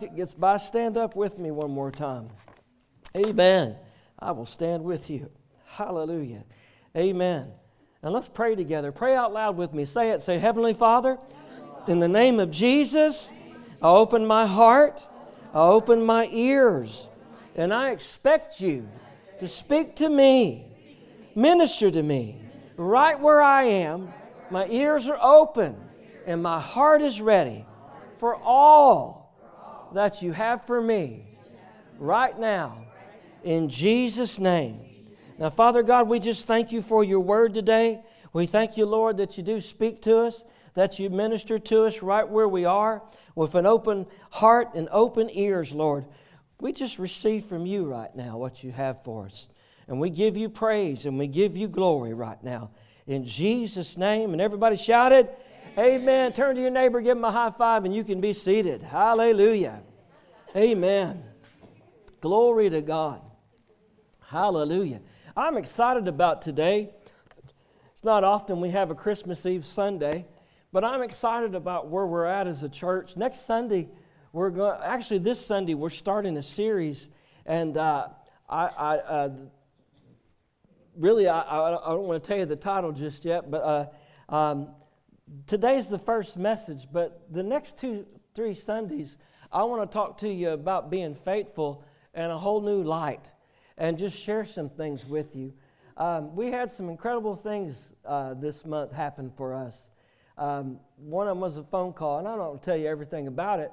it gets by, stand up with me one more time. Amen. I will stand with you. Hallelujah. Amen. And let's pray together. Pray out loud with me. Say it. Say, Heavenly Father, in the name of Jesus, I open my heart, I open my ears, and I expect you to speak to me, minister to me, right where I am. My ears are open, and my heart is ready for all that you have for me right now in Jesus' name. Now, Father God, we just thank you for your word today. We thank you, Lord, that you do speak to us, that you minister to us right where we are with an open heart and open ears, Lord. We just receive from you right now what you have for us. And we give you praise and we give you glory right now. In Jesus' name. And everybody shouted, Amen. Turn to your neighbor, give him a high five, and you can be seated. Hallelujah. Amen. Glory to God. Hallelujah. I'm excited about today. It's not often we have a Christmas Eve Sunday, but I'm excited about where we're at as a church. Next Sunday, we're going. Actually, this Sunday we're starting a series, and uh, I, I uh, really I, I, don't want to tell you the title just yet, but uh, um, today's the first message, but the next two, three Sundays, I want to talk to you about being faithful in a whole new light and just share some things with you. Um, we had some incredible things uh, this month happen for us. Um, one of them was a phone call, and I don't tell you everything about it,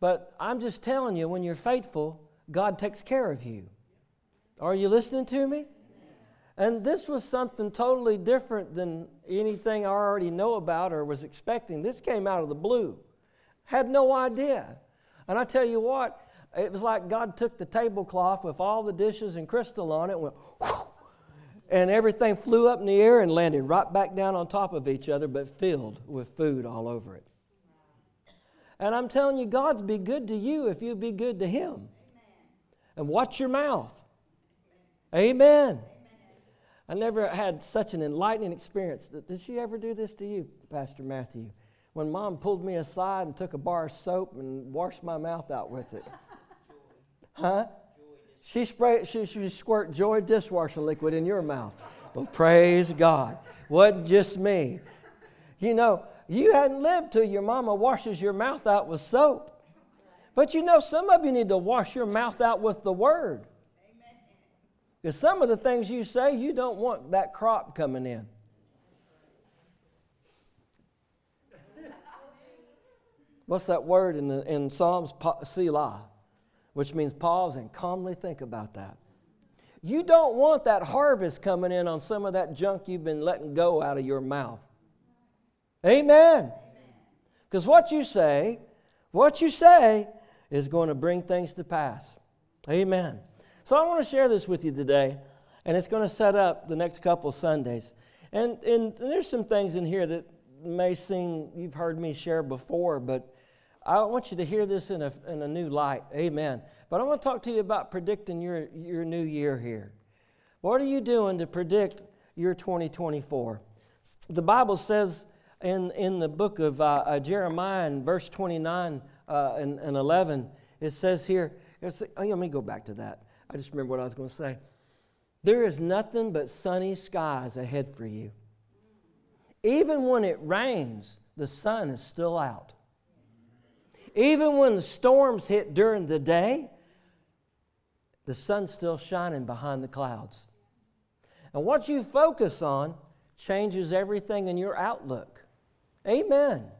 but I'm just telling you when you're faithful, God takes care of you. Are you listening to me? And this was something totally different than anything I already know about or was expecting. This came out of the blue. Had no idea. And I tell you what, it was like God took the tablecloth with all the dishes and crystal on it, went, whoosh, and everything flew up in the air and landed right back down on top of each other, but filled with food all over it. And I'm telling you, God's be good to you if you be good to Him. Amen. And watch your mouth. Amen. I never had such an enlightening experience. Did she ever do this to you, Pastor Matthew? When mom pulled me aside and took a bar of soap and washed my mouth out with it. Huh? She sprayed, she, she squirt joy dishwasher liquid in your mouth. Well, praise God. Wasn't just me. You know, you hadn't lived till your mama washes your mouth out with soap. But you know, some of you need to wash your mouth out with the word. Because some of the things you say, you don't want that crop coming in. What's that word in, the, in Psalms? Selah, which means pause and calmly think about that. You don't want that harvest coming in on some of that junk you've been letting go out of your mouth. Amen. Because what you say, what you say is going to bring things to pass. Amen. So I want to share this with you today, and it's going to set up the next couple Sundays. And, and there's some things in here that may seem you've heard me share before, but I want you to hear this in a, in a new light. Amen. But I want to talk to you about predicting your, your new year here. What are you doing to predict your 2024? The Bible says in, in the book of uh, uh, Jeremiah, in verse 29 uh, and, and 11, it says here, oh, let me go back to that. I just remember what I was going to say. There is nothing but sunny skies ahead for you. Even when it rains, the sun is still out. Even when the storms hit during the day, the sun's still shining behind the clouds. And what you focus on changes everything in your outlook. Amen.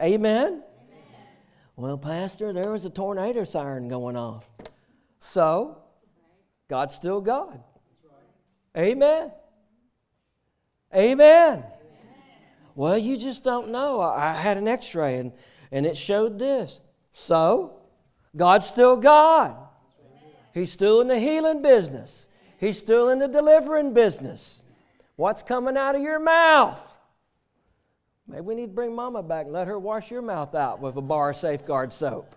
Amen. Amen. Well, Pastor, there was a tornado siren going off. So, God's still God. Amen. Amen. Well, you just don't know. I had an x ray and, and it showed this. So, God's still God. He's still in the healing business, He's still in the delivering business. What's coming out of your mouth? Maybe we need to bring mama back and let her wash your mouth out with a bar of safeguard soap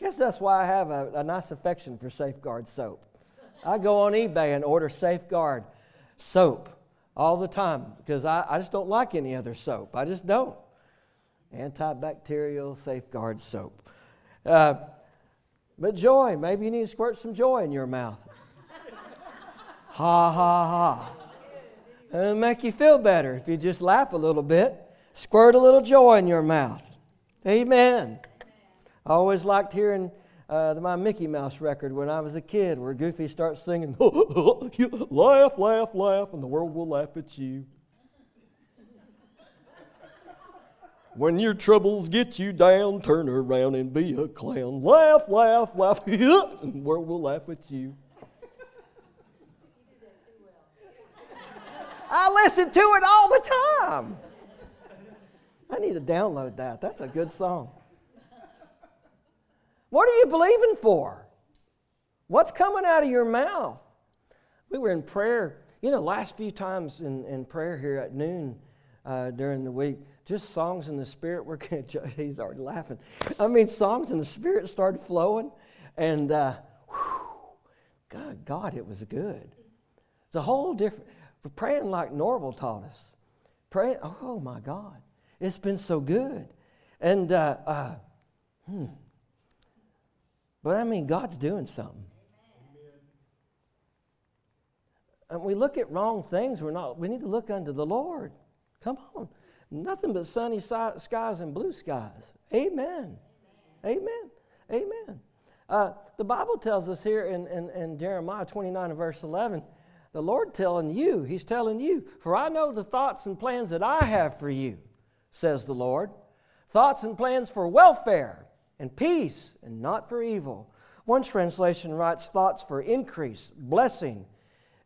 guess that's why I have a, a nice affection for Safeguard soap. I go on eBay and order Safeguard soap all the time because I, I just don't like any other soap. I just don't. Antibacterial Safeguard soap. Uh, but joy, maybe you need to squirt some joy in your mouth. ha, ha, ha. It'll make you feel better if you just laugh a little bit. Squirt a little joy in your mouth. Amen. I always liked hearing uh, my Mickey Mouse record when I was a kid, where Goofy starts singing, laugh, laugh, laugh, and the world will laugh at you. when your troubles get you down, turn around and be a clown. Laugh, laugh, laugh, and the world will laugh at you. I listen to it all the time. I need to download that. That's a good song. What are you believing for? What's coming out of your mouth? We were in prayer, you know, last few times in, in prayer here at noon uh, during the week, just songs in the Spirit. We're he's already laughing. I mean, songs in the Spirit started flowing, and uh, whew, God, God, it was good. It's a whole different, praying like Norvel taught us. Praying, oh my God, it's been so good. And, uh, uh hmm. But I mean, God's doing something. And we look at wrong things, we're not, we need to look unto the Lord. Come on. Nothing but sunny skies and blue skies. Amen. Amen. Amen. Uh, the Bible tells us here in, in, in Jeremiah 29 and verse 11, the Lord telling you, He's telling you, for I know the thoughts and plans that I have for you, says the Lord. Thoughts and plans for welfare and peace and not for evil. One translation writes thoughts for increase, blessing,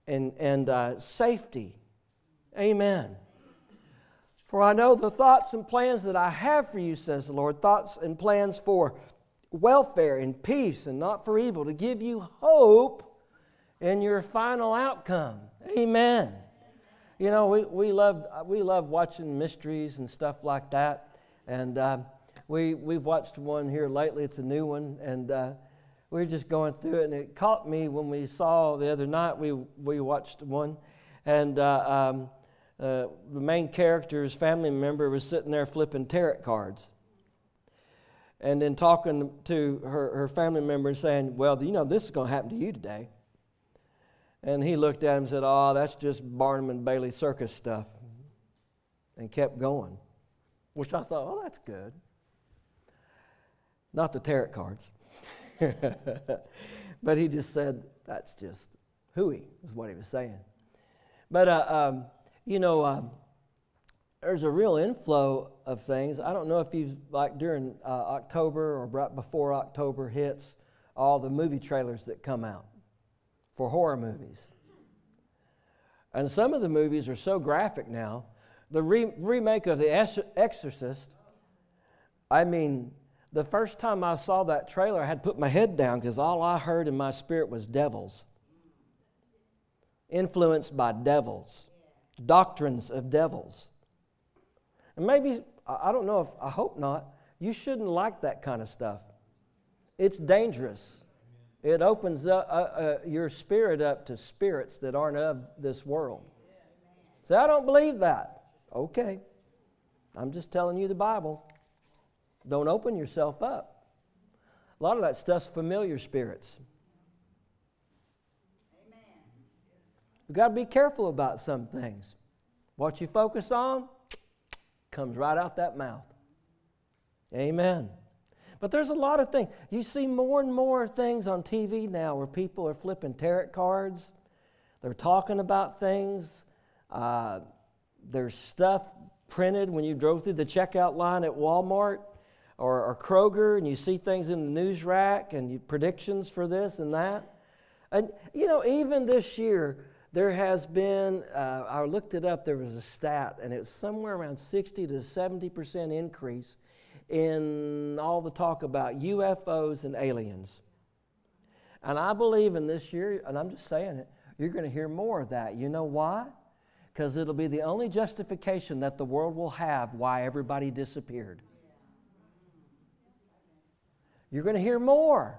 and, and uh, safety. Amen. For I know the thoughts and plans that I have for you, says the Lord, thoughts and plans for welfare and peace and not for evil, to give you hope in your final outcome. Amen. You know, we, we, love, we love watching mysteries and stuff like that. And uh, we, we've watched one here lately. It's a new one. And uh, we are just going through it. And it caught me when we saw the other night, we, we watched one. And uh, um, uh, the main character's family member was sitting there flipping tarot cards. And then talking to her, her family member and saying, Well, you know, this is going to happen to you today. And he looked at him and said, Oh, that's just Barnum and Bailey circus stuff. And kept going, which I thought, Oh, that's good not the tarot cards. but he just said, that's just hooey, is what he was saying. But, uh, um, you know, um, there's a real inflow of things. I don't know if you've, like during uh, October or right before October hits, all the movie trailers that come out for horror movies. And some of the movies are so graphic now. The re- remake of The Exorcist, I mean, the first time I saw that trailer, I had put my head down because all I heard in my spirit was devils. Influenced by devils, doctrines of devils. And maybe, I don't know if, I hope not, you shouldn't like that kind of stuff. It's dangerous. It opens up, uh, uh, your spirit up to spirits that aren't of this world. Say, I don't believe that. Okay. I'm just telling you the Bible. Don't open yourself up. A lot of that stuff's familiar spirits. Amen. We've got to be careful about some things. What you focus on comes right out that mouth. Amen. But there's a lot of things. You see more and more things on TV now where people are flipping tarot cards. They're talking about things. Uh, there's stuff printed when you drove through the checkout line at Walmart or, or Kroger and you see things in the news rack and you, predictions for this and that. And, you know, even this year, there has been, uh, I looked it up, there was a stat, and it's somewhere around 60 to 70% increase in all the talk about UFOs and aliens. And I believe in this year, and I'm just saying it, you're going to hear more of that. You know why? Because it'll be the only justification that the world will have why everybody disappeared. You're going to hear more.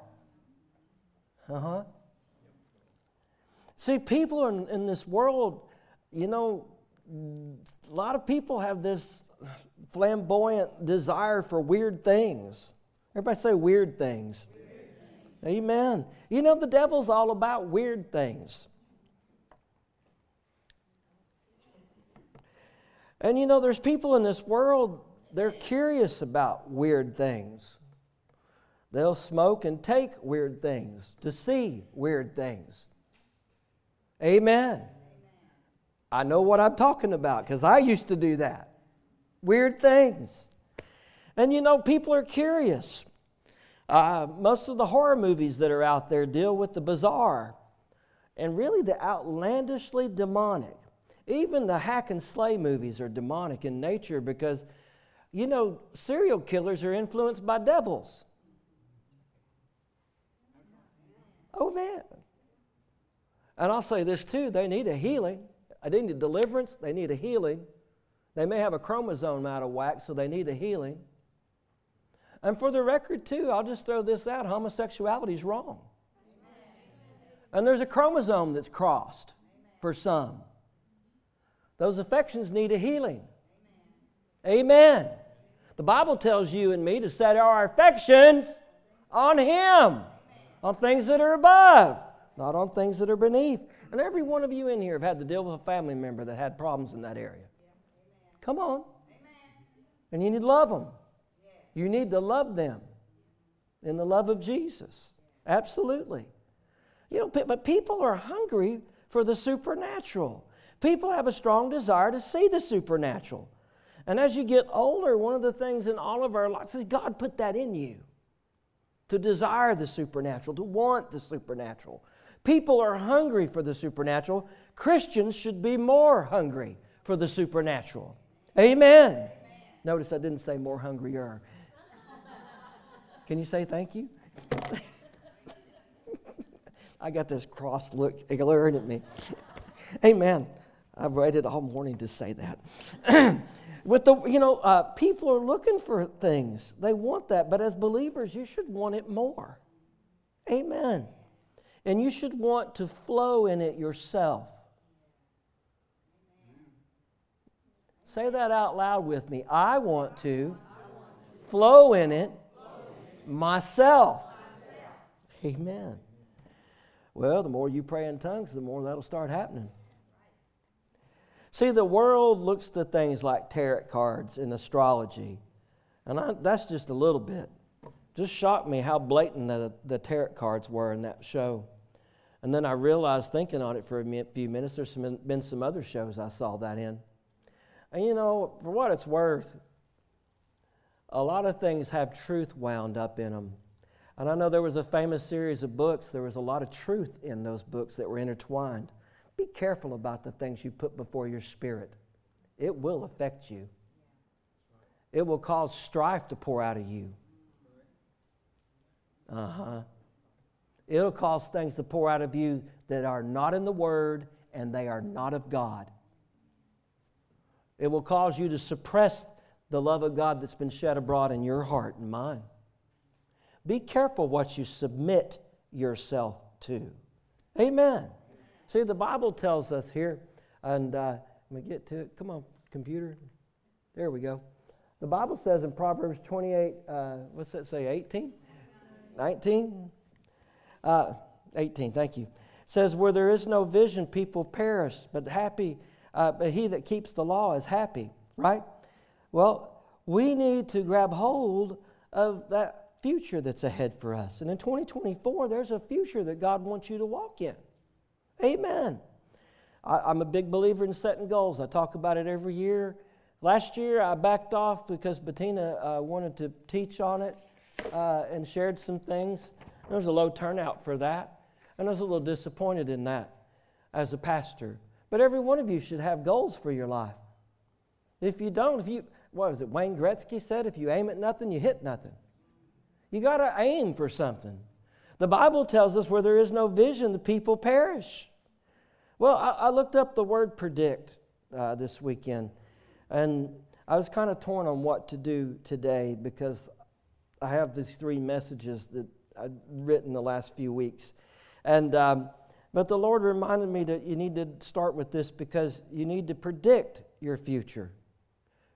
Uh huh. See, people in, in this world, you know, a lot of people have this flamboyant desire for weird things. Everybody say weird things. Weird. Amen. You know, the devil's all about weird things. And you know, there's people in this world, they're curious about weird things. They'll smoke and take weird things to see weird things. Amen. I know what I'm talking about because I used to do that. Weird things. And you know, people are curious. Uh, most of the horror movies that are out there deal with the bizarre and really the outlandishly demonic. Even the hack and slay movies are demonic in nature because, you know, serial killers are influenced by devils. Oh, man. And I'll say this too they need a healing. They need deliverance, they need a healing. They may have a chromosome out of whack, so they need a healing. And for the record, too, I'll just throw this out homosexuality is wrong. And there's a chromosome that's crossed for some. Those affections need a healing. Amen. The Bible tells you and me to set our affections on Him, on things that are above, not on things that are beneath. And every one of you in here have had to deal with a family member that had problems in that area. Come on. And you need to love them. You need to love them in the love of Jesus. Absolutely. You know, but people are hungry for the supernatural. People have a strong desire to see the supernatural. And as you get older, one of the things in all of our lives is God put that in you to desire the supernatural, to want the supernatural. People are hungry for the supernatural. Christians should be more hungry for the supernatural. Amen. Amen. Notice I didn't say more hungrier. Can you say thank you? I got this cross look glaring at me. Amen. I've waited all morning to say that. With the, you know, uh, people are looking for things. They want that, but as believers, you should want it more. Amen. And you should want to flow in it yourself. Say that out loud with me. I want to flow in it myself. Amen. Well, the more you pray in tongues, the more that'll start happening. See, the world looks to things like tarot cards and astrology, and I, that's just a little bit. Just shocked me how blatant the, the tarot cards were in that show. And then I realized, thinking on it for a few minutes, there's some, been some other shows I saw that in. And you know, for what it's worth, a lot of things have truth wound up in them. And I know there was a famous series of books, there was a lot of truth in those books that were intertwined. Be careful about the things you put before your spirit, it will affect you, it will cause strife to pour out of you. Uh huh. It'll cause things to pour out of you that are not in the Word and they are not of God. It will cause you to suppress the love of God that's been shed abroad in your heart and mind. Be careful what you submit yourself to. Amen. See, the Bible tells us here, and uh, let me get to it. Come on, computer. There we go. The Bible says in Proverbs 28, uh, what's that say, 18? 19? Uh, 18, thank you. It says, Where there is no vision, people perish, but happy, uh, but he that keeps the law is happy, right? Well, we need to grab hold of that future that's ahead for us. And in 2024, there's a future that God wants you to walk in. Amen. I, am a big believer in setting goals. I talk about it every year. Last year, I backed off because Bettina uh, wanted to teach on it uh, and shared some things. There was a low turnout for that, and I was a little disappointed in that as a pastor. But every one of you should have goals for your life. If you don't, if you, what was it, Wayne Gretzky said, if you aim at nothing, you hit nothing. You got to aim for something. The Bible tells us where there is no vision, the people perish. Well, I, I looked up the word predict uh, this weekend, and I was kind of torn on what to do today because I have these three messages that I've written the last few weeks. And, um, but the Lord reminded me that you need to start with this because you need to predict your future.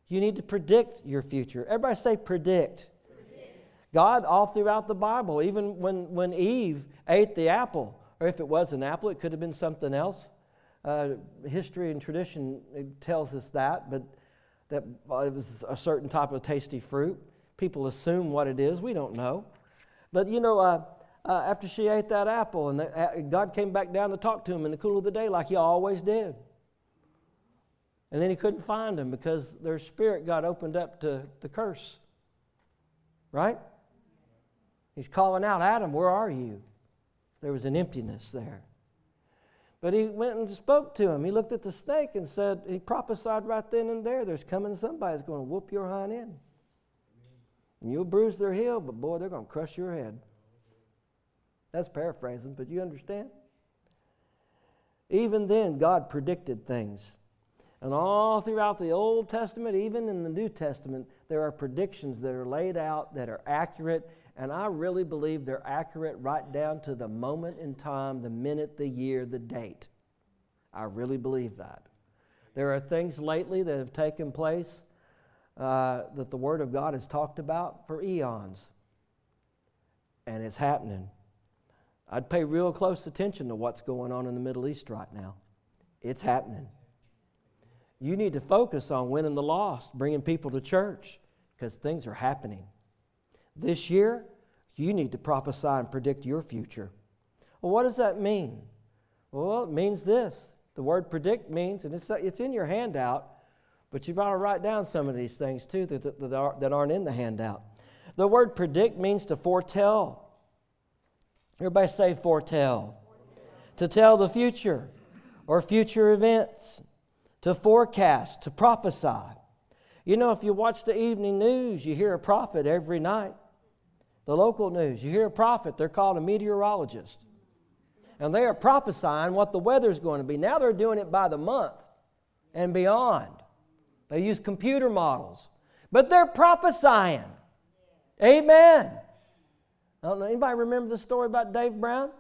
You need to predict your future. Everybody say predict. God, all throughout the Bible, even when, when Eve ate the apple, or if it was an apple, it could have been something else. Uh, history and tradition tells us that, but that it was a certain type of tasty fruit. People assume what it is. We don't know. But you know, uh, uh, after she ate that apple, and the, uh, God came back down to talk to him in the cool of the day, like He always did. And then He couldn't find them because their spirit got opened up to the curse. Right? He's calling out, Adam, where are you? There was an emptiness there. But he went and spoke to him. He looked at the snake and said, he prophesied right then and there, there's coming somebody that's going to whoop your hind end. And you'll bruise their heel, but boy, they're going to crush your head. That's paraphrasing, but you understand? Even then, God predicted things. And all throughout the Old Testament, even in the New Testament, there are predictions that are laid out that are accurate. And I really believe they're accurate right down to the moment in time, the minute, the year, the date. I really believe that. There are things lately that have taken place uh, that the Word of God has talked about for eons. And it's happening. I'd pay real close attention to what's going on in the Middle East right now. It's happening. You need to focus on winning the lost, bringing people to church, because things are happening. This year, you need to prophesy and predict your future. Well, what does that mean? Well, it means this. The word predict means, and it's, it's in your handout, but you've got to write down some of these things too that, that, that aren't in the handout. The word predict means to foretell. Everybody say foretell. To tell the future or future events, to forecast, to prophesy. You know, if you watch the evening news, you hear a prophet every night. The local news, you hear a prophet, they're called a meteorologist. And they are prophesying what the weather's going to be. Now they're doing it by the month and beyond. They use computer models, but they're prophesying. Amen. I don't know, anybody remember the story about Dave Brown?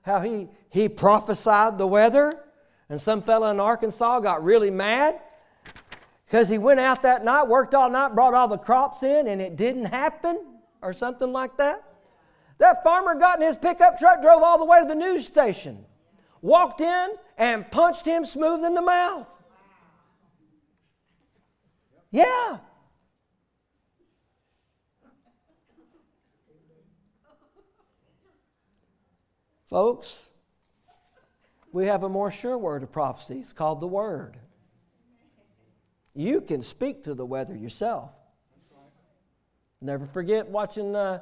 How he, he prophesied the weather, and some fella in Arkansas got really mad because he went out that night, worked all night, brought all the crops in, and it didn't happen, or something like that. That farmer got in his pickup truck, drove all the way to the news station, walked in, and punched him smooth in the mouth. Yeah. Folks, we have a more sure word of prophecy. It's called the Word. You can speak to the weather yourself. Never forget watching uh,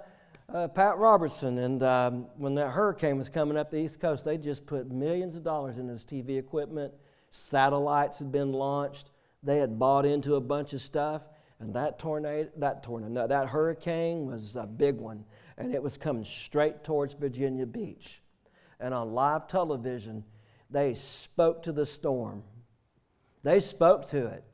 uh, Pat Robertson, and um, when that hurricane was coming up the East Coast, they just put millions of dollars in his TV equipment. Satellites had been launched. They had bought into a bunch of stuff, and that tornado, that tornado, that hurricane was a big one, and it was coming straight towards Virginia Beach and on live television, they spoke to the storm. They spoke to it.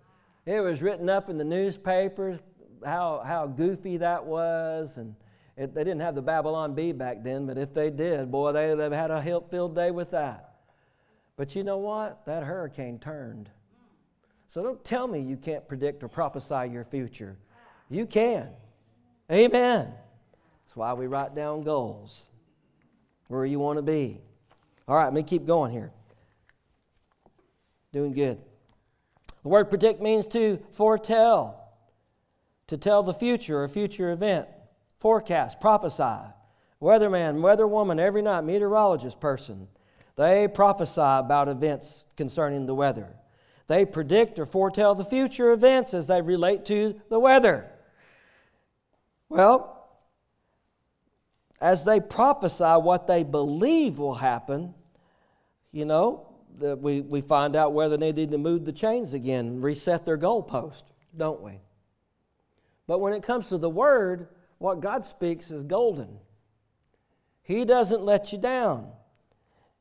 It was written up in the newspapers how, how goofy that was. And it, they didn't have the Babylon Bee back then, but if they did, boy, they'd have had a help filled day with that. But you know what? That hurricane turned. So don't tell me you can't predict or prophesy your future. You can. Amen. That's why we write down goals where you want to be. All right, let me keep going here. Doing good. The word predict means to foretell, to tell the future or future event, forecast, prophesy. Weatherman, weatherwoman, every night, meteorologist person, they prophesy about events concerning the weather. They predict or foretell the future events as they relate to the weather. Well, as they prophesy what they believe will happen, you know, we, we find out whether they need to move the chains again, reset their goalpost, don't we? But when it comes to the Word, what God speaks is golden. He doesn't let you down.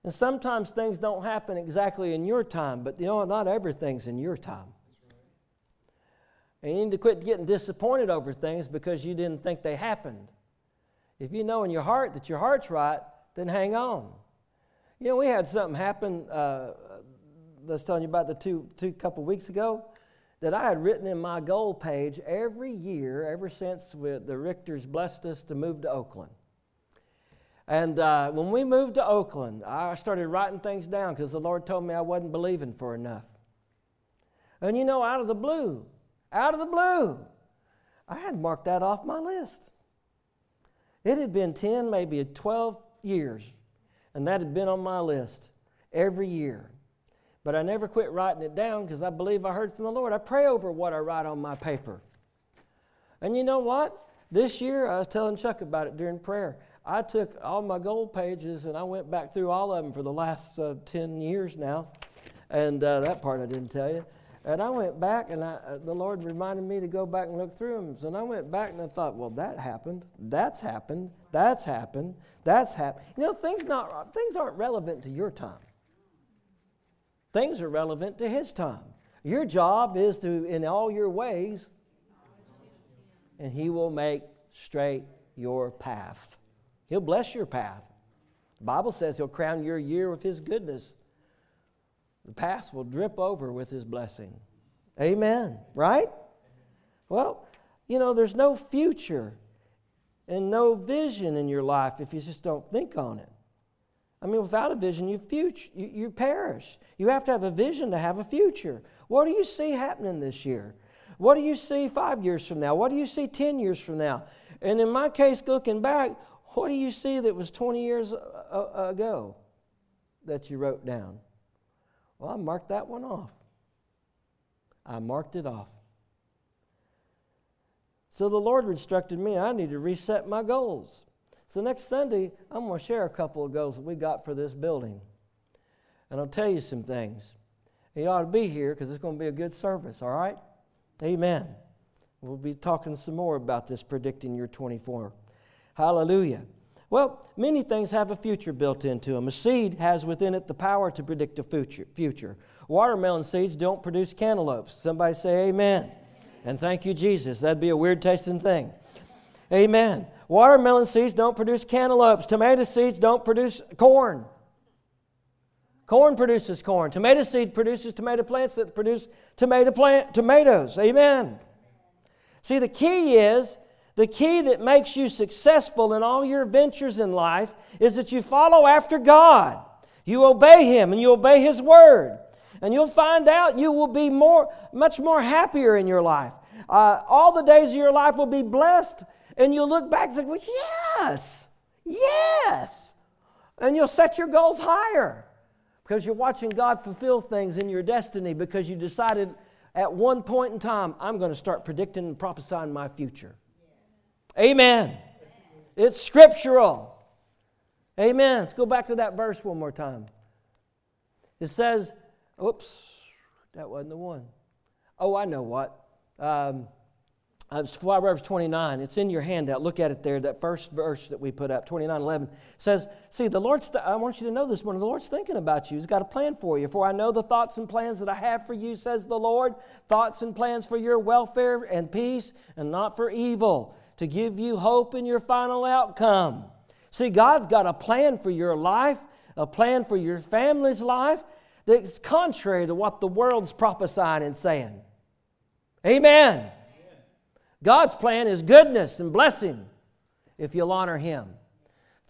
And sometimes things don't happen exactly in your time, but you know, not everything's in your time. And you need to quit getting disappointed over things because you didn't think they happened. If you know in your heart that your heart's right, then hang on. You know, we had something happen. Uh, I was telling you about the two two couple weeks ago. That I had written in my goal page every year, ever since the Richters blessed us to move to Oakland. And uh, when we moved to Oakland, I started writing things down because the Lord told me I wasn't believing for enough. And you know, out of the blue, out of the blue, I had marked that off my list. It had been 10, maybe 12 years, and that had been on my list every year. But I never quit writing it down because I believe I heard from the Lord. I pray over what I write on my paper. And you know what? This year, I was telling Chuck about it during prayer. I took all my goal pages and I went back through all of them for the last uh, 10 years now. And uh, that part I didn't tell you. And I went back and I, uh, the Lord reminded me to go back and look through them. So I went back and I thought, well, that happened. That's happened. That's happened. That's happened. You know, things, not, things aren't relevant to your time, things are relevant to His time. Your job is to, in all your ways, and He will make straight your path. He'll bless your path. The Bible says He'll crown your year with His goodness. The past will drip over with His blessing. Amen. Right? Well, you know, there's no future and no vision in your life if you just don't think on it. I mean, without a vision, you, future, you, you perish. You have to have a vision to have a future. What do you see happening this year? What do you see five years from now? What do you see 10 years from now? And in my case, looking back, what do you see that was 20 years uh, uh, ago that you wrote down? Well, I marked that one off. I marked it off. So the Lord instructed me I need to reset my goals. So next Sunday, I'm going to share a couple of goals that we got for this building. And I'll tell you some things. You ought to be here because it's going to be a good service, all right? Amen. We'll be talking some more about this predicting your 24. Hallelujah. Well, many things have a future built into them. A seed has within it the power to predict a future. future. Watermelon seeds don't produce cantaloupes. Somebody say amen. And thank you, Jesus. That'd be a weird tasting thing. Amen. Watermelon seeds don't produce cantaloupes. Tomato seeds don't produce corn. Corn produces corn. Tomato seed produces tomato plants that produce tomato plant tomatoes. Amen. See, the key is the key that makes you successful in all your ventures in life is that you follow after God. You obey Him and you obey His Word. And you'll find out you will be more, much more happier in your life. Uh, all the days of your life will be blessed, and you'll look back and well, yes, yes. And you'll set your goals higher because you're watching God fulfill things in your destiny because you decided at one point in time, I'm going to start predicting and prophesying my future. Amen. It's scriptural. Amen. Let's go back to that verse one more time. It says, oops, that wasn't the one. Oh, I know what. Um, Uh, it's Proverbs 29. It's in your handout. Look at it there. That first verse that we put up, 29 11, says, See, the Lord's, th- I want you to know this morning, the Lord's thinking about you. He's got a plan for you. For I know the thoughts and plans that I have for you, says the Lord, thoughts and plans for your welfare and peace, and not for evil, to give you hope in your final outcome. See, God's got a plan for your life, a plan for your family's life that's contrary to what the world's prophesying and saying. Amen. God's plan is goodness and blessing if you'll honor Him.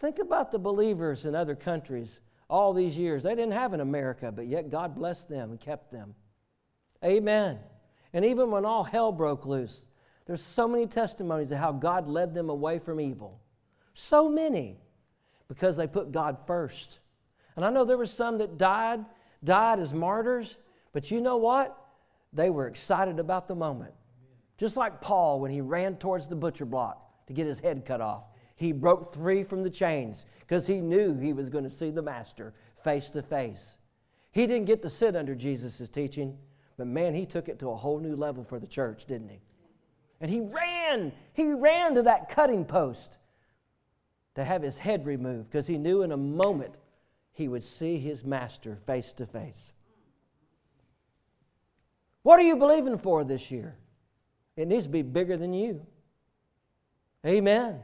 Think about the believers in other countries all these years. They didn't have an America, but yet God blessed them and kept them. Amen. And even when all hell broke loose, there's so many testimonies of how God led them away from evil. So many because they put God first. And I know there were some that died, died as martyrs, but you know what? They were excited about the moment. Just like Paul when he ran towards the butcher block to get his head cut off. He broke free from the chains because he knew he was going to see the Master face to face. He didn't get to sit under Jesus' teaching, but man, he took it to a whole new level for the church, didn't he? And he ran, he ran to that cutting post to have his head removed because he knew in a moment he would see his master face to face. What are you believing for this year? It needs to be bigger than you. Amen.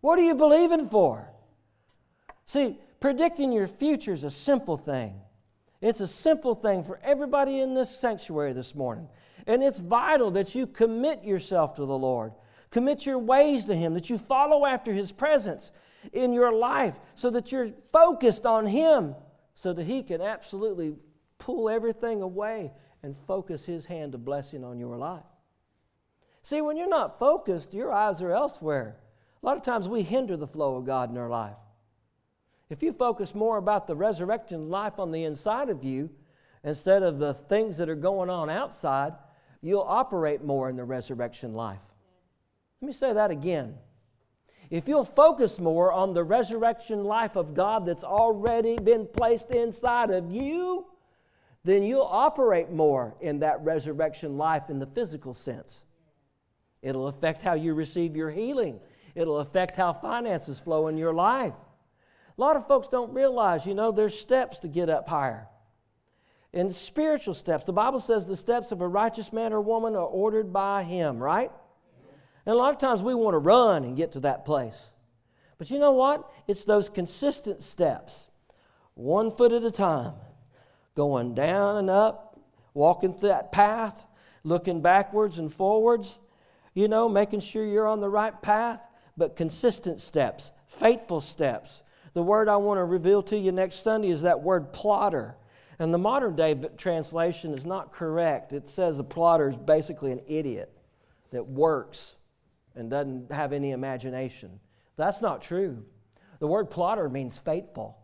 What are you believing for? See, predicting your future is a simple thing. It's a simple thing for everybody in this sanctuary this morning. And it's vital that you commit yourself to the Lord, commit your ways to Him, that you follow after His presence in your life so that you're focused on Him, so that He can absolutely pull everything away and focus His hand of blessing on your life. See, when you're not focused, your eyes are elsewhere. A lot of times we hinder the flow of God in our life. If you focus more about the resurrection life on the inside of you instead of the things that are going on outside, you'll operate more in the resurrection life. Let me say that again. If you'll focus more on the resurrection life of God that's already been placed inside of you, then you'll operate more in that resurrection life in the physical sense. It'll affect how you receive your healing, it'll affect how finances flow in your life. A lot of folks don't realize, you know, there's steps to get up higher. And spiritual steps. The Bible says the steps of a righteous man or woman are ordered by him, right? And a lot of times we want to run and get to that place. But you know what? It's those consistent steps, one foot at a time, going down and up, walking that path, looking backwards and forwards, you know, making sure you're on the right path, but consistent steps, faithful steps, the word I want to reveal to you next Sunday is that word plodder. And the modern day translation is not correct. It says a plodder is basically an idiot that works and doesn't have any imagination. That's not true. The word plodder means faithful.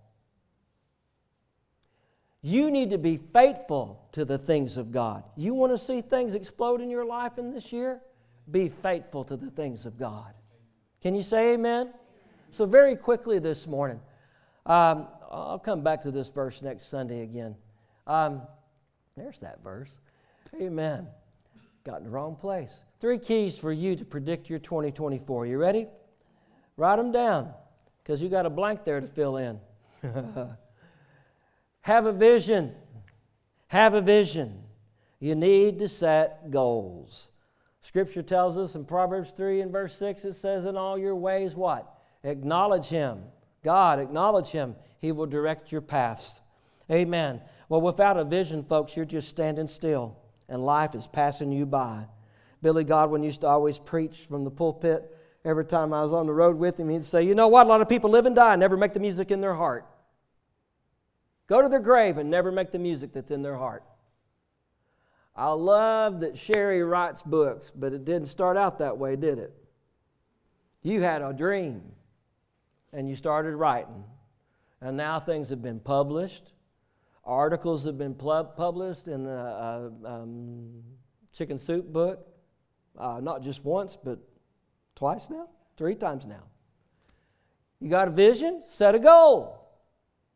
You need to be faithful to the things of God. You want to see things explode in your life in this year? Be faithful to the things of God. Can you say amen? So, very quickly this morning, um, I'll come back to this verse next Sunday again. Um, there's that verse. Amen. Got in the wrong place. Three keys for you to predict your 2024. You ready? Write them down because you got a blank there to fill in. Have a vision. Have a vision. You need to set goals. Scripture tells us in Proverbs 3 and verse 6, it says, In all your ways, what? Acknowledge him. God, acknowledge him. He will direct your paths. Amen. Well, without a vision, folks, you're just standing still and life is passing you by. Billy Godwin used to always preach from the pulpit. Every time I was on the road with him, he'd say, You know what? A lot of people live and die and never make the music in their heart. Go to their grave and never make the music that's in their heart. I love that Sherry writes books, but it didn't start out that way, did it? You had a dream and you started writing. And now things have been published. Articles have been published in the uh, um, Chicken Soup book, uh, not just once, but twice now, three times now. You got a vision? Set a goal.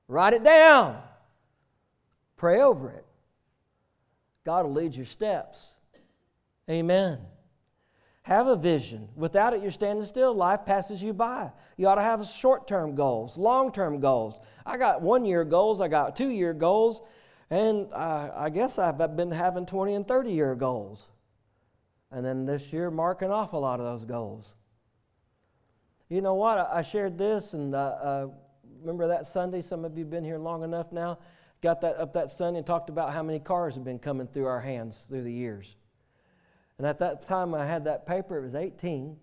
Write it down. Pray over it. God will lead your steps. Amen. Have a vision. Without it, you're standing still. Life passes you by. You ought to have short term goals, long term goals. I got one year goals, I got two year goals, and I, I guess I've been having 20 and 30 year goals. And then this year, marking off a lot of those goals. You know what? I shared this, and uh, uh, remember that Sunday? Some of you have been here long enough now. Got that up that Sunday and talked about how many cars have been coming through our hands through the years. And at that time, I had that paper, it was 18.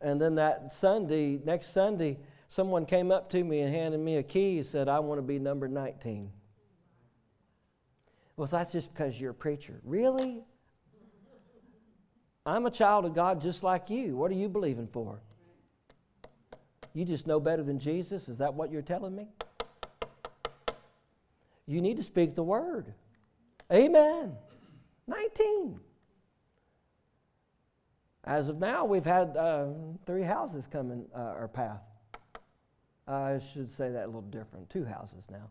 And then that Sunday, next Sunday, someone came up to me and handed me a key and said, I want to be number 19. Well, so that's just because you're a preacher. Really? I'm a child of God just like you. What are you believing for? You just know better than Jesus? Is that what you're telling me? You need to speak the word. Amen. 19. As of now, we've had uh, three houses come in uh, our path. I should say that a little different. Two houses now.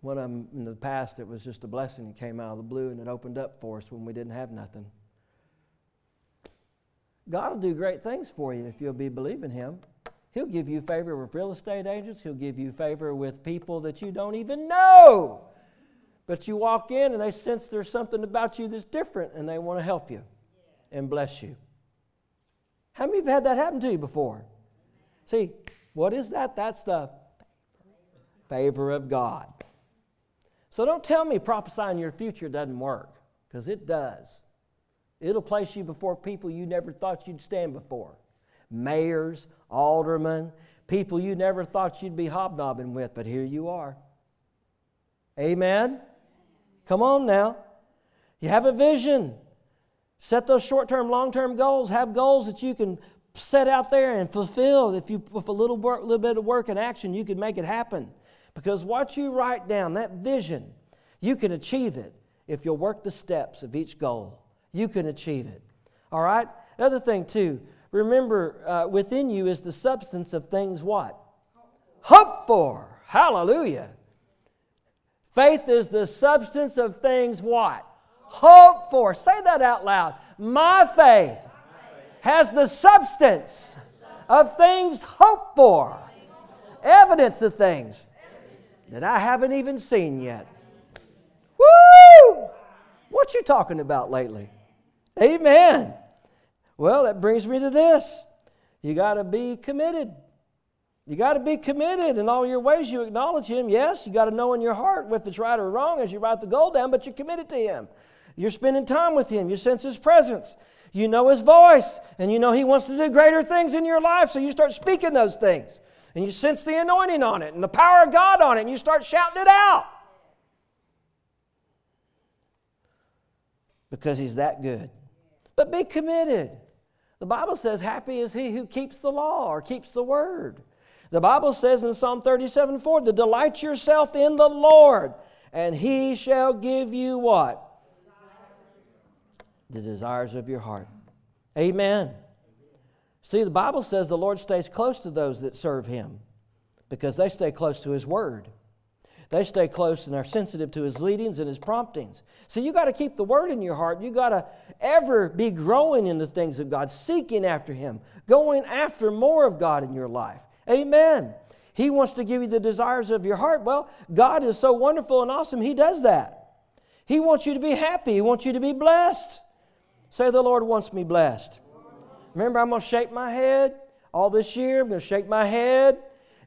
One of them in the past, it was just a blessing. It came out of the blue and it opened up for us when we didn't have nothing. God will do great things for you if you'll be believing Him. He'll give you favor with real estate agents. He'll give you favor with people that you don't even know. But you walk in and they sense there's something about you that's different and they want to help you and bless you. How many of have had that happen to you before? See, what is that? That's the favor of God. So don't tell me prophesying your future doesn't work, because it does. It'll place you before people you never thought you'd stand before mayors, aldermen, people you never thought you'd be hobnobbing with, but here you are. Amen? Come on now. You have a vision. Set those short term, long term goals. Have goals that you can set out there and fulfill. If you, with a little, work, little bit of work and action, you can make it happen. Because what you write down, that vision, you can achieve it if you'll work the steps of each goal. You can achieve it. All right? Other thing, too, remember uh, within you is the substance of things what? Hope for. Hallelujah. Faith is the substance of things what? Hope for. Say that out loud. My faith has the substance of things hoped for, evidence of things that I haven't even seen yet. Woo! What you talking about lately? Amen. Well, that brings me to this. You got to be committed. You got to be committed in all your ways. You acknowledge Him. Yes, you got to know in your heart if it's right or wrong as you write the goal down, but you're committed to Him. You're spending time with Him. You sense His presence. You know His voice, and you know He wants to do greater things in your life, so you start speaking those things. And you sense the anointing on it and the power of God on it, and you start shouting it out. Because He's that good. But be committed. The Bible says, Happy is he who keeps the law or keeps the word. The Bible says in Psalm 37 4, to delight yourself in the Lord, and he shall give you what? The desires of your heart. Amen. See, the Bible says the Lord stays close to those that serve him because they stay close to his word. They stay close and are sensitive to his leadings and his promptings. So you got to keep the word in your heart. You got to ever be growing in the things of God, seeking after him, going after more of God in your life. Amen. He wants to give you the desires of your heart. Well, God is so wonderful and awesome, He does that. He wants you to be happy, He wants you to be blessed. Say, The Lord wants me blessed. Remember, I'm going to shake my head all this year. I'm going to shake my head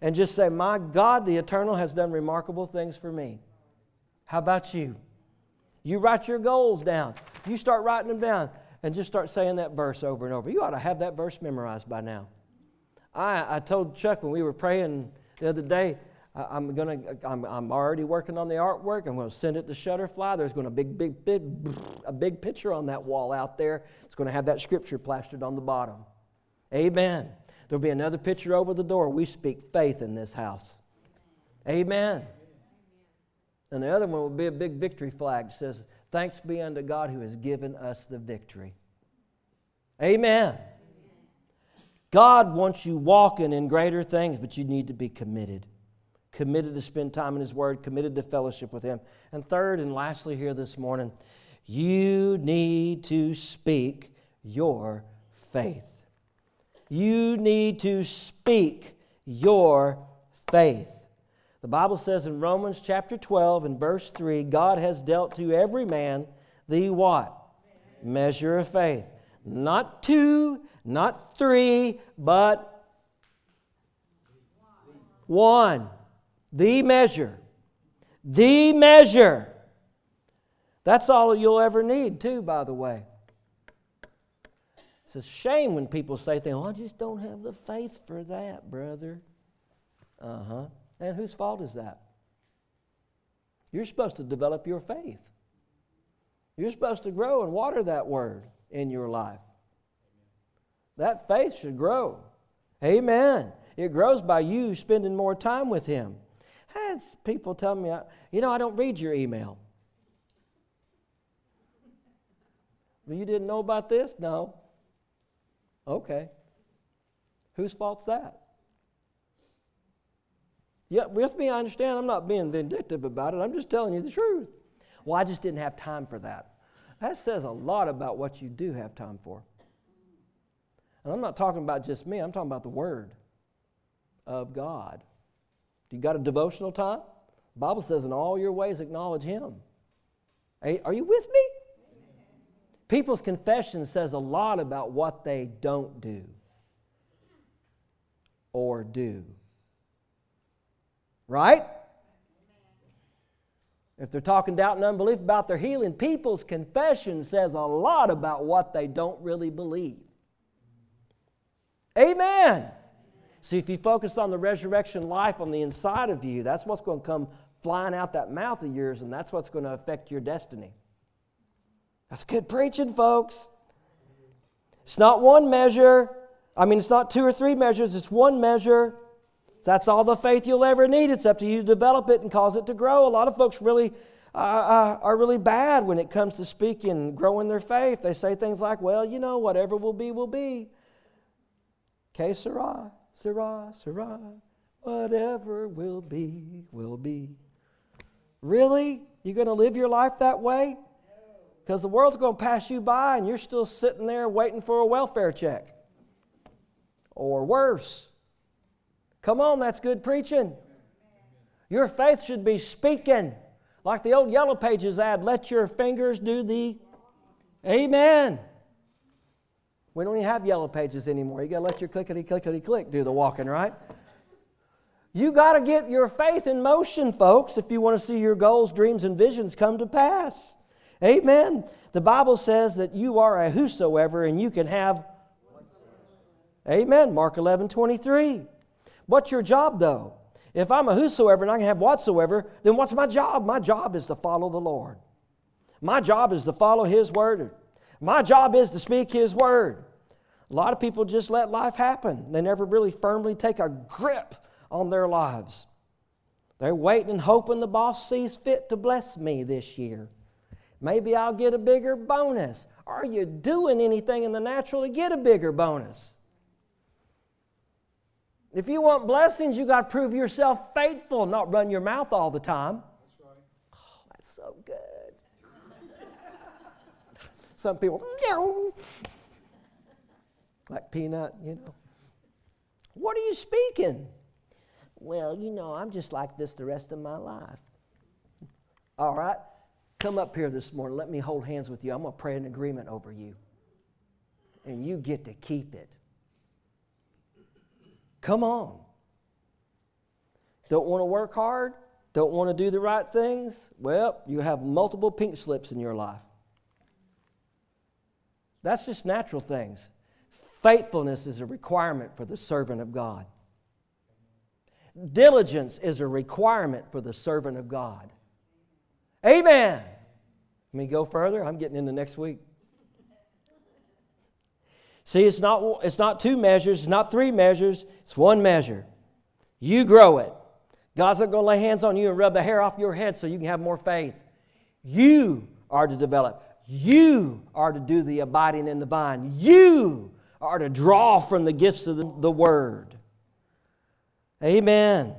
and just say, My God, the eternal has done remarkable things for me. How about you? You write your goals down. You start writing them down and just start saying that verse over and over. You ought to have that verse memorized by now. I, I told Chuck when we were praying the other day, I, am gonna, I'm, I'm already working on the artwork. I'm going to send it to Shutterfly. There's going to be big, big, a big picture on that wall out there. It's going to have that scripture plastered on the bottom. Amen. There'll be another picture over the door. We speak faith in this house. Amen. And the other one will be a big victory flag that says, Thanks be unto God who has given us the victory. Amen. God wants you walking in greater things, but you need to be committed. Committed to spend time in His Word, committed to fellowship with Him. And third and lastly, here this morning, you need to speak your faith. You need to speak your faith. The Bible says in Romans chapter 12 and verse 3 God has dealt to every man the what? Measure of faith. Not two, not three, but one. The measure. The measure. That's all you'll ever need, too, by the way. It's a shame when people say things, well, I just don't have the faith for that, brother. Uh huh. And whose fault is that? You're supposed to develop your faith. You're supposed to grow and water that word in your life. That faith should grow. Amen. It grows by you spending more time with Him. Has people tell me, you know, I don't read your email. Well, you didn't know about this? No. Okay. Whose fault's that? Yeah, with me, I understand. I'm not being vindictive about it. I'm just telling you the truth. Well, I just didn't have time for that. That says a lot about what you do have time for. And I'm not talking about just me, I'm talking about the Word of God. Do you got a devotional time? The Bible says, in all your ways acknowledge Him. Hey, Are you with me? People's confession says a lot about what they don't do or do. Right? If they're talking doubt and unbelief about their healing, people's confession says a lot about what they don't really believe. Amen. See, if you focus on the resurrection life on the inside of you, that's what's going to come flying out that mouth of yours, and that's what's going to affect your destiny. That's good preaching, folks. It's not one measure. I mean, it's not two or three measures, it's one measure. That's all the faith you'll ever need. It's up to you to develop it and cause it to grow. A lot of folks really uh, uh, are really bad when it comes to speaking and growing their faith. They say things like, well, you know, whatever will be, will be. Que sera, sera, sera. Whatever will be, will be. Really? You're going to live your life that way? Because the world's going to pass you by and you're still sitting there waiting for a welfare check. Or worse. Come on, that's good preaching. Your faith should be speaking. Like the old Yellow Pages ad, let your fingers do the Amen. We don't even have Yellow Pages anymore. You got to let your clickety clickety click do the walking, right? You got to get your faith in motion, folks, if you want to see your goals, dreams, and visions come to pass. Amen. The Bible says that you are a whosoever and you can have. Amen. Mark 11 23. What's your job, though? If I'm a whosoever and I can have whatsoever, then what's my job? My job is to follow the Lord. My job is to follow His word. My job is to speak His word. A lot of people just let life happen. They never really firmly take a grip on their lives. They're waiting and hoping the boss sees fit to bless me this year. Maybe I'll get a bigger bonus. Are you doing anything in the natural to get a bigger bonus? If you want blessings, you got to prove yourself faithful, not run your mouth all the time. That's right. Oh, that's so good. Some people, like peanut, you know. What are you speaking? Well, you know, I'm just like this the rest of my life. All right, come up here this morning. Let me hold hands with you. I'm going to pray an agreement over you. And you get to keep it. Come on. Don't want to work hard? Don't want to do the right things? Well, you have multiple pink slips in your life. That's just natural things. Faithfulness is a requirement for the servant of God. Diligence is a requirement for the servant of God. Amen. Let me go further. I'm getting into next week. See, it's not, it's not two measures, it's not three measures, it's one measure. You grow it. God's not going to lay hands on you and rub the hair off your head so you can have more faith. You are to develop. You are to do the abiding in the vine. You are to draw from the gifts of the, the Word. Amen.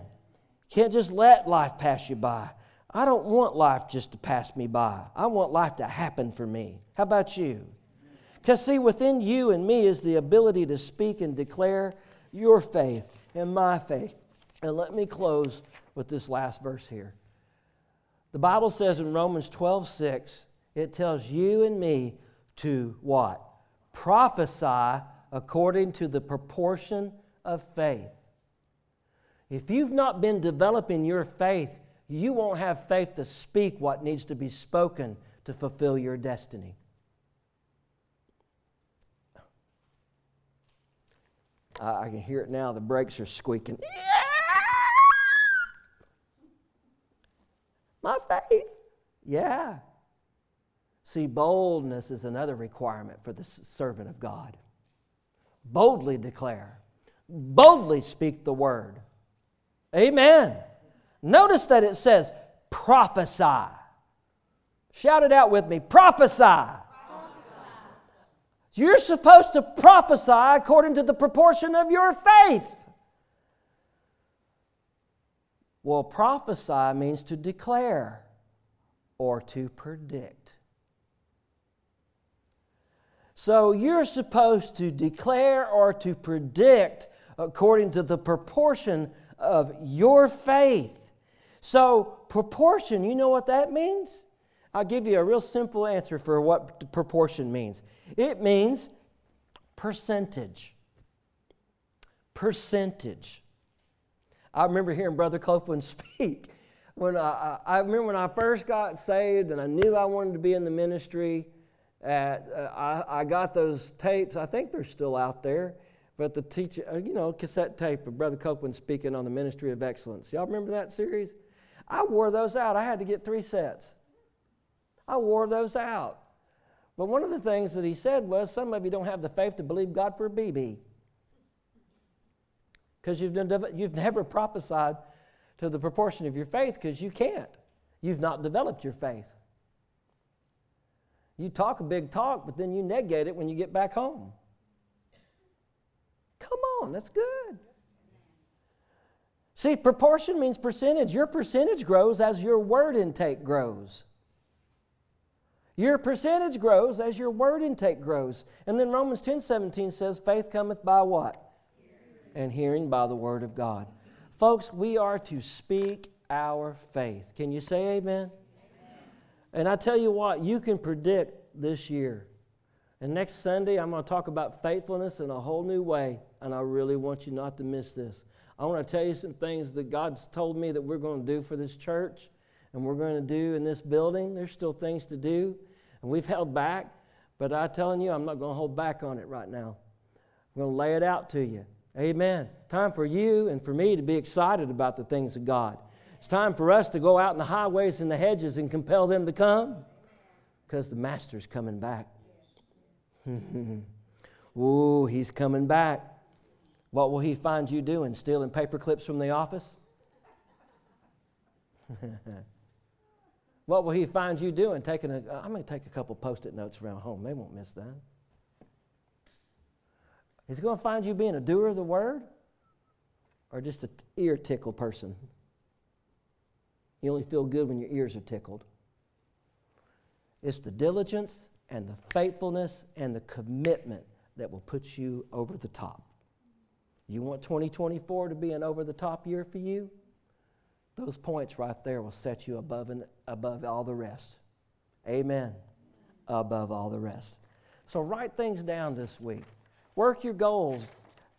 Can't just let life pass you by. I don't want life just to pass me by. I want life to happen for me. How about you? Because, see, within you and me is the ability to speak and declare your faith and my faith. And let me close with this last verse here. The Bible says in Romans 12 6, it tells you and me to what? Prophesy according to the proportion of faith. If you've not been developing your faith, you won't have faith to speak what needs to be spoken to fulfill your destiny. I, I can hear it now. The brakes are squeaking. My faith. Yeah. See, boldness is another requirement for the servant of God. Boldly declare, boldly speak the word. Amen. Notice that it says prophesy. Shout it out with me prophesy. You're supposed to prophesy according to the proportion of your faith. Well, prophesy means to declare or to predict. So you're supposed to declare or to predict according to the proportion of your faith. So, proportion, you know what that means? I'll give you a real simple answer for what proportion means. It means percentage. Percentage. I remember hearing Brother Copeland speak when I, I, remember when I first got saved and I knew I wanted to be in the ministry. At, uh, I, I got those tapes. I think they're still out there. But the teacher, uh, you know, cassette tape of Brother Copeland speaking on the ministry of excellence. Y'all remember that series? I wore those out. I had to get three sets. I wore those out. But one of the things that he said was some of you don't have the faith to believe God for a BB. Because you've, you've never prophesied to the proportion of your faith because you can't. You've not developed your faith. You talk a big talk, but then you negate it when you get back home. Come on, that's good. See, proportion means percentage. Your percentage grows as your word intake grows. Your percentage grows as your word intake grows. And then Romans 10 17 says, faith cometh by what? Hearing. And hearing by the word of God. Folks, we are to speak our faith. Can you say amen? amen? And I tell you what, you can predict this year. And next Sunday, I'm going to talk about faithfulness in a whole new way. And I really want you not to miss this. I want to tell you some things that God's told me that we're going to do for this church and we're going to do in this building. There's still things to do, and we've held back. But I'm telling you, I'm not going to hold back on it right now. I'm going to lay it out to you. Amen. Time for you and for me to be excited about the things of God. It's time for us to go out in the highways and the hedges and compel them to come because the Master's coming back. Ooh, he's coming back. What will he find you doing? Stealing paper clips from the office? what will he find you doing? Taking a, I'm going to take a couple post it notes around home. They won't miss that. Is he going to find you being a doer of the word or just an ear tickle person? You only feel good when your ears are tickled. It's the diligence and the faithfulness and the commitment that will put you over the top. You want 2024 to be an over the top year for you? Those points right there will set you above and above all the rest. Amen. Above all the rest. So write things down this week. Work your goals.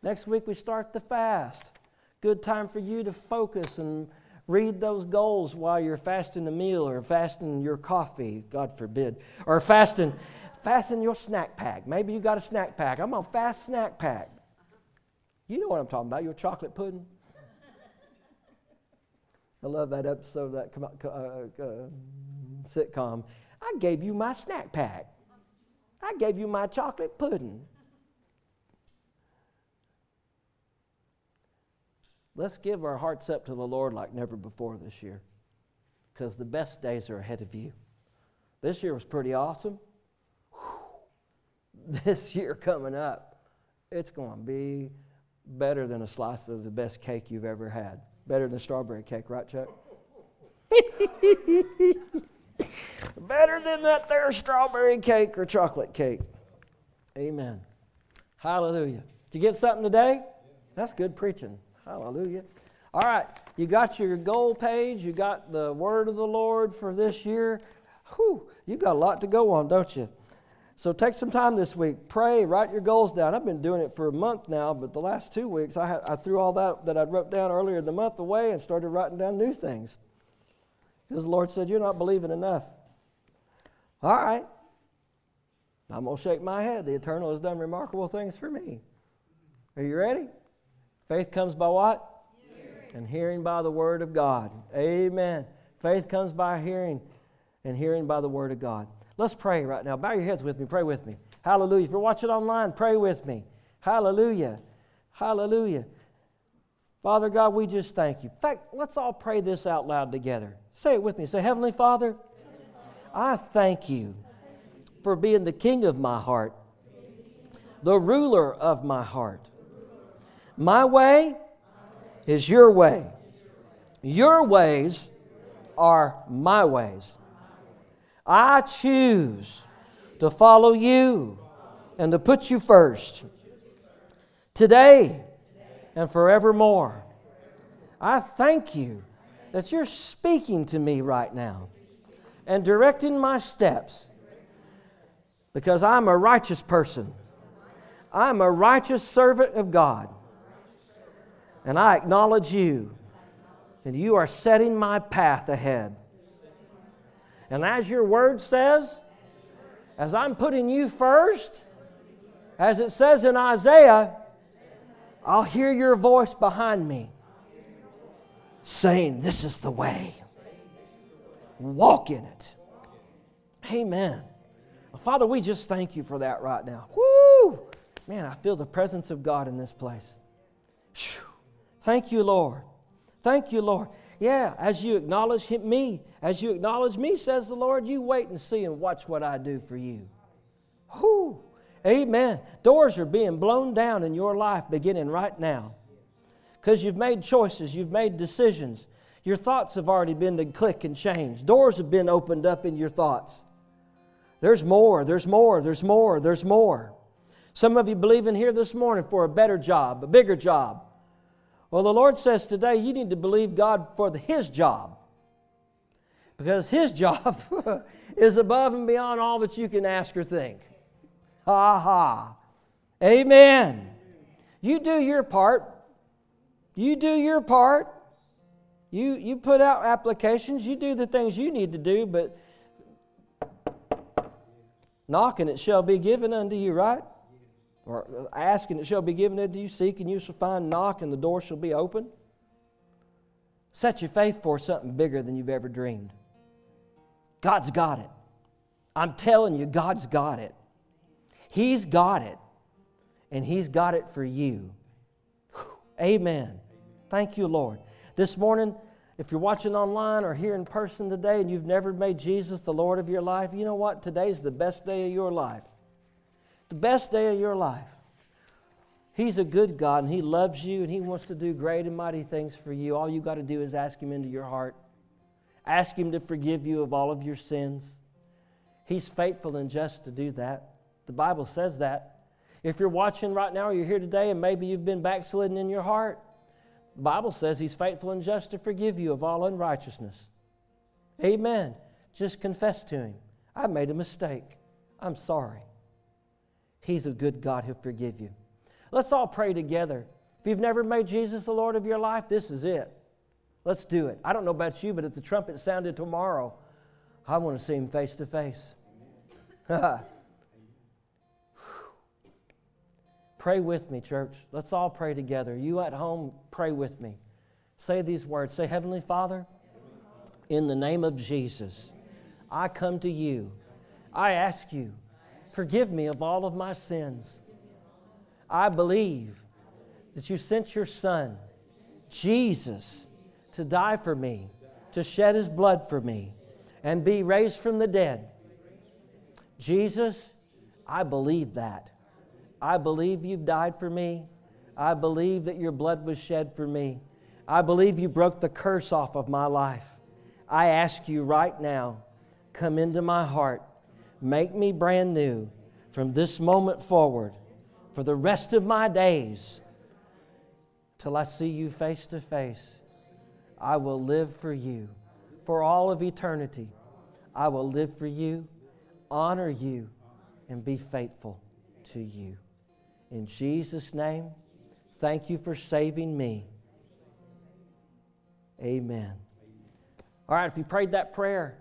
Next week we start the fast. Good time for you to focus and read those goals while you're fasting a meal or fasting your coffee, God forbid, or fasting fasting your snack pack. Maybe you got a snack pack. I'm on fast snack pack. You know what I'm talking about, your chocolate pudding. I love that episode of that uh, uh, sitcom. I gave you my snack pack. I gave you my chocolate pudding. Let's give our hearts up to the Lord like never before this year because the best days are ahead of you. This year was pretty awesome. Whew. This year coming up, it's going to be better than a slice of the best cake you've ever had. Better than strawberry cake, right, Chuck? better than that there strawberry cake or chocolate cake. Amen. Hallelujah. Did you get something today? That's good preaching. Hallelujah. All right, you got your goal page, you got the word of the Lord for this year. Whew, you got a lot to go on, don't you? So take some time this week. Pray, write your goals down. I've been doing it for a month now, but the last two weeks I, had, I threw all that that I wrote down earlier in the month away and started writing down new things. Because the Lord said, You're not believing enough. All right. I'm going to shake my head. The Eternal has done remarkable things for me. Are you ready? Faith comes by what? Hearing. And hearing by the Word of God. Amen. Faith comes by hearing, and hearing by the Word of God. Let's pray right now. Bow your heads with me. Pray with me. Hallelujah. If you're watching online, pray with me. Hallelujah. Hallelujah. Father God, we just thank you. In fact, let's all pray this out loud together. Say it with me. Say, Heavenly Father, I thank you for being the King of my heart, the ruler of my heart. My way is your way. Your ways are my ways. I choose to follow you and to put you first today and forevermore. I thank you that you're speaking to me right now and directing my steps because I'm a righteous person. I'm a righteous servant of God. And I acknowledge you And you are setting my path ahead. And as your word says, as I'm putting you first, as it says in Isaiah, I'll hear your voice behind me saying, This is the way. Walk in it. Amen. Father, we just thank you for that right now. Woo! Man, I feel the presence of God in this place. Whew. Thank you, Lord. Thank you, Lord. Yeah, as you acknowledge me, as you acknowledge me, says the Lord, you wait and see and watch what I do for you. Whew. Amen. Doors are being blown down in your life beginning right now. Because you've made choices, you've made decisions. Your thoughts have already been to click and change. Doors have been opened up in your thoughts. There's more, there's more, there's more, there's more. Some of you believe in here this morning for a better job, a bigger job. Well, the Lord says today you need to believe God for the, His job. Because His job is above and beyond all that you can ask or think. Ha ha. Amen. You do your part. You do your part. You, you put out applications. You do the things you need to do, but knocking it shall be given unto you, right? Or uh, asking it shall be given unto you, seek and you shall find, knock and the door shall be open. Set your faith for something bigger than you've ever dreamed. God's got it. I'm telling you, God's got it. He's got it, and He's got it for you. Amen. Thank you, Lord. This morning, if you're watching online or here in person today and you've never made Jesus the Lord of your life, you know what? Today's the best day of your life. The best day of your life. He's a good God and He loves you and He wants to do great and mighty things for you. All you got to do is ask Him into your heart. Ask Him to forgive you of all of your sins. He's faithful and just to do that. The Bible says that. If you're watching right now or you're here today and maybe you've been backslidden in your heart, the Bible says He's faithful and just to forgive you of all unrighteousness. Amen. Just confess to Him. I made a mistake. I'm sorry. He's a good God who'll forgive you. Let's all pray together. If you've never made Jesus the Lord of your life, this is it. Let's do it. I don't know about you, but if the trumpet sounded tomorrow, I want to see Him face to face. Pray with me, church. Let's all pray together. You at home, pray with me. Say these words Say, Heavenly Father, in the name of Jesus, I come to you. I ask you, forgive me of all of my sins. I believe that you sent your Son, Jesus, to die for me, to shed his blood for me, and be raised from the dead. Jesus, I believe that. I believe you've died for me. I believe that your blood was shed for me. I believe you broke the curse off of my life. I ask you right now, come into my heart. Make me brand new from this moment forward for the rest of my days till I see you face to face. I will live for you for all of eternity. I will live for you, honor you, and be faithful to you. In Jesus' name, thank you for saving me. Amen. All right, if you prayed that prayer,